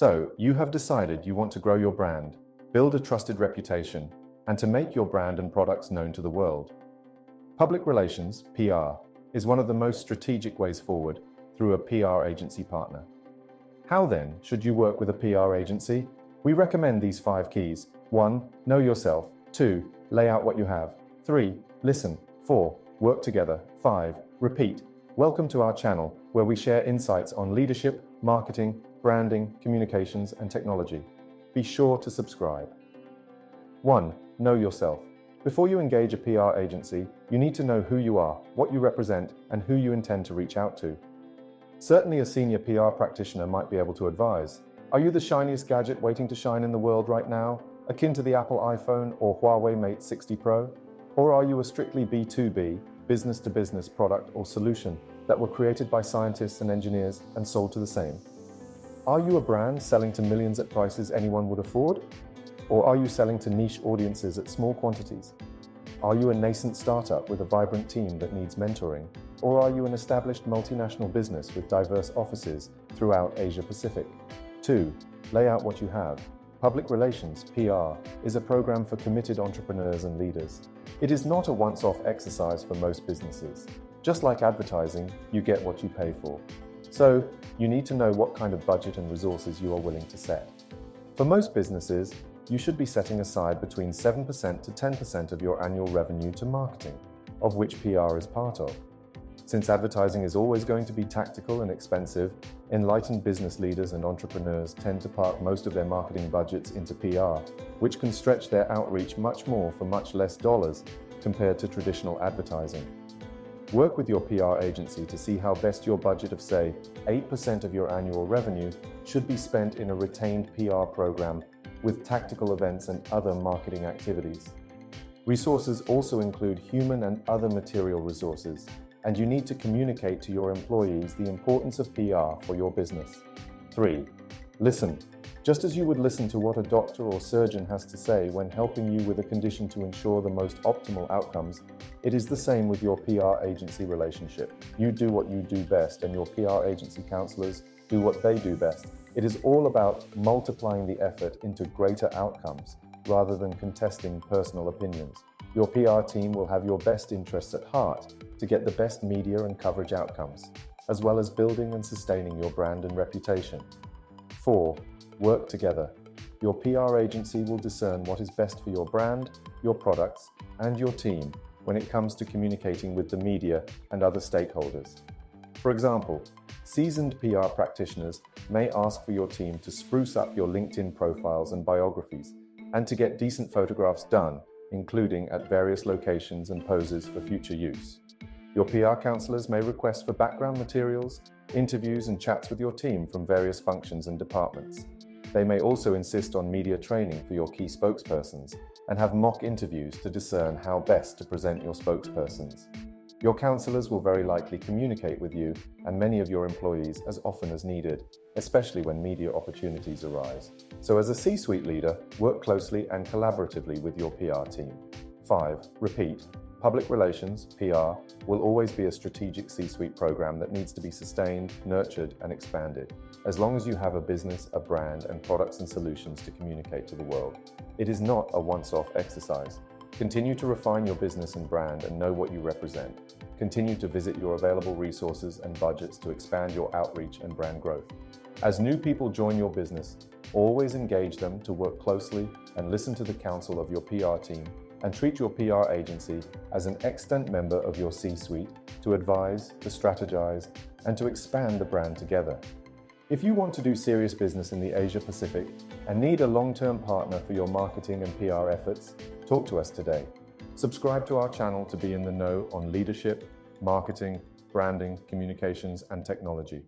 So, you have decided you want to grow your brand, build a trusted reputation, and to make your brand and products known to the world. Public relations, PR, is one of the most strategic ways forward through a PR agency partner. How then should you work with a PR agency? We recommend these five keys 1. Know yourself. 2. Lay out what you have. 3. Listen. 4. Work together. 5. Repeat. Welcome to our channel, where we share insights on leadership, marketing, branding, communications, and technology. Be sure to subscribe. 1. Know yourself. Before you engage a PR agency, you need to know who you are, what you represent, and who you intend to reach out to. Certainly, a senior PR practitioner might be able to advise. Are you the shiniest gadget waiting to shine in the world right now, akin to the Apple iPhone or Huawei Mate 60 Pro? Or are you a strictly B2B, business to business product or solution that were created by scientists and engineers and sold to the same? Are you a brand selling to millions at prices anyone would afford? Or are you selling to niche audiences at small quantities? Are you a nascent startup with a vibrant team that needs mentoring? Or are you an established multinational business with diverse offices throughout Asia Pacific? 2. Lay out what you have. Public Relations, PR, is a program for committed entrepreneurs and leaders. It is not a once off exercise for most businesses. Just like advertising, you get what you pay for. So, you need to know what kind of budget and resources you are willing to set. For most businesses, you should be setting aside between 7% to 10% of your annual revenue to marketing, of which PR is part of. Since advertising is always going to be tactical and expensive, enlightened business leaders and entrepreneurs tend to park most of their marketing budgets into PR, which can stretch their outreach much more for much less dollars compared to traditional advertising. Work with your PR agency to see how best your budget of, say, 8% of your annual revenue should be spent in a retained PR program with tactical events and other marketing activities. Resources also include human and other material resources, and you need to communicate to your employees the importance of PR for your business. 3. Listen. Just as you would listen to what a doctor or surgeon has to say when helping you with a condition to ensure the most optimal outcomes, it is the same with your PR agency relationship. You do what you do best, and your PR agency counselors do what they do best. It is all about multiplying the effort into greater outcomes rather than contesting personal opinions. Your PR team will have your best interests at heart to get the best media and coverage outcomes, as well as building and sustaining your brand and reputation. 4. Work together. Your PR agency will discern what is best for your brand, your products, and your team when it comes to communicating with the media and other stakeholders. For example, seasoned PR practitioners may ask for your team to spruce up your LinkedIn profiles and biographies and to get decent photographs done, including at various locations and poses for future use. Your PR counselors may request for background materials, interviews, and chats with your team from various functions and departments. They may also insist on media training for your key spokespersons and have mock interviews to discern how best to present your spokespersons. Your counselors will very likely communicate with you and many of your employees as often as needed, especially when media opportunities arise. So, as a C suite leader, work closely and collaboratively with your PR team. 5. Repeat. Public relations, PR, will always be a strategic C suite program that needs to be sustained, nurtured, and expanded, as long as you have a business, a brand, and products and solutions to communicate to the world. It is not a once off exercise. Continue to refine your business and brand and know what you represent. Continue to visit your available resources and budgets to expand your outreach and brand growth. As new people join your business, always engage them to work closely and listen to the counsel of your PR team and treat your PR agency as an extant member of your C suite to advise, to strategize, and to expand the brand together. If you want to do serious business in the Asia Pacific and need a long term partner for your marketing and PR efforts, talk to us today. Subscribe to our channel to be in the know on leadership, marketing, branding, communications, and technology.